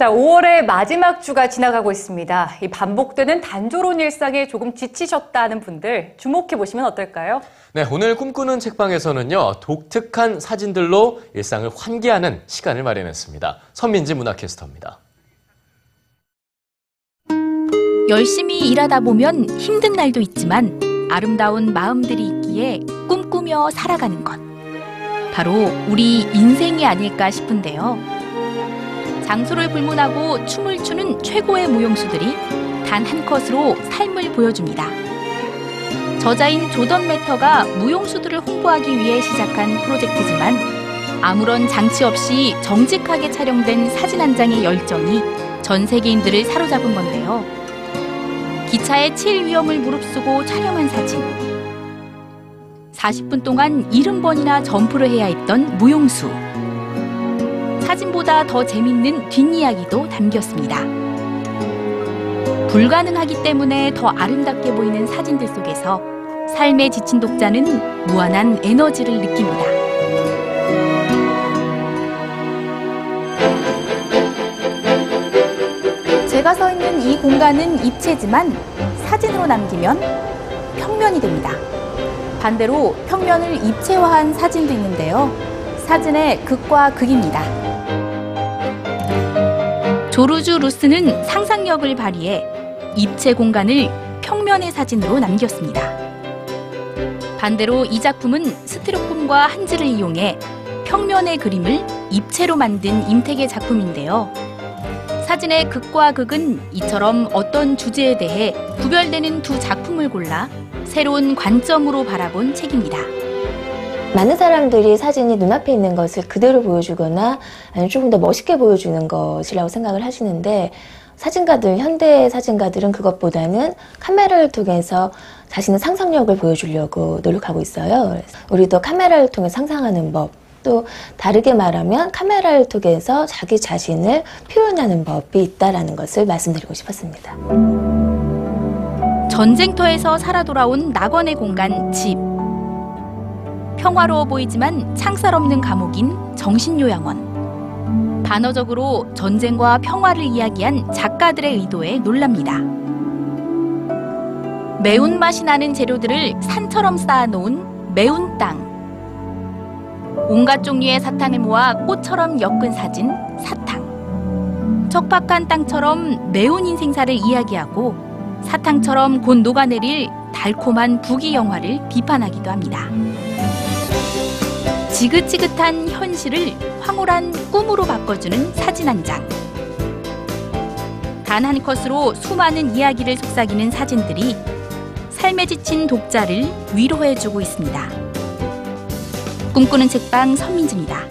자, 5월의 마지막 주가 지나가고 있습니다. 이 반복되는 단조로운 일상에 조금 지치셨다는 분들 주목해 보시면 어떨까요? 네, 오늘 꿈꾸는 책방에서는요, 독특한 사진들로 일상을 환기하는 시간을 마련했습니다. 선민지 문화캐스터입니다. 열심히 일하다 보면 힘든 날도 있지만 아름다운 마음들이 있기에 꿈꾸며 살아가는 것. 바로 우리 인생이 아닐까 싶은데요. 장소를 불문하고 춤을 추는 최고의 무용수들이 단 한 컷으로 삶을 보여줍니다. 저자인 조던 매터가 무용수들을 홍보하기 위해 시작한 프로젝트지만 아무런 장치 없이 정직하게 촬영된 사진 한 장의 열정이 전 세계인들을 사로잡은 건데요. 기차에 칠 위험을 무릅쓰고 촬영한 사진. 40분 동안 70번이나 점프를 해야 했던 무용수. 사진보다 더 재밌는 뒷이야기도 담겼습니다. 불가능하기 때문에 더 아름답게 보이는 사진들 속에서 삶에 지친 독자는 무한한 에너지를 느낍니다. 제가 서 있는 이 공간은 입체지만 사진으로 남기면 평면이 됩니다. 반대로 평면을 입체화한 사진도 있는데요. 사진의 극과 극입니다. 조르주 루스는 상상력을 발휘해 입체 공간을 평면의 사진으로 남겼습니다. 반대로 이 작품은 스티로폼과 한지를 이용해 평면의 그림을 입체로 만든 임택의 작품인데요. 사진의 극과 극은 이처럼 어떤 주제에 대해 구별되는 두 작품을 골라 새로운 관점으로 바라본 책입니다. 많은 사람들이 사진이 눈앞에 있는 것을 그대로 보여주거나 아니면 조금 더 멋있게 보여주는 것이라고 생각을 하시는데 사진가들, 현대 사진가들은 그것보다는 카메라를 통해서 자신의 상상력을 보여주려고 노력하고 있어요. 우리도 카메라를 통해 상상하는 법, 또 다르게 말하면 카메라를 통해서 자기 자신을 표현하는 법이 있다라는 것을 말씀드리고 싶었습니다. 전쟁터에서 살아 돌아온 낙원의 공간 집. 평화로워 보이지만 창살 없는 감옥인 정신요양원. 반어적으로 전쟁과 평화를 이야기한 작가들의 의도에 놀랍니다. 매운맛이 나는 재료들을 산처럼 쌓아놓은 매운 땅. 온갖 종류의 사탕을 모아 꽃처럼 엮은 사진 사탕. 척박한 땅처럼 매운 인생사를 이야기하고 사탕처럼 곧 녹아내릴 달콤한 부귀 영화를 비판하기도 합니다. 지긋지긋한 현실을 황홀한 꿈으로 바꿔주는 사진 한 장. 단 한 컷으로 수많은 이야기를 속삭이는 사진들이 삶에 지친 독자를 위로해주고 있습니다. 꿈꾸는 책방 선민지입니다.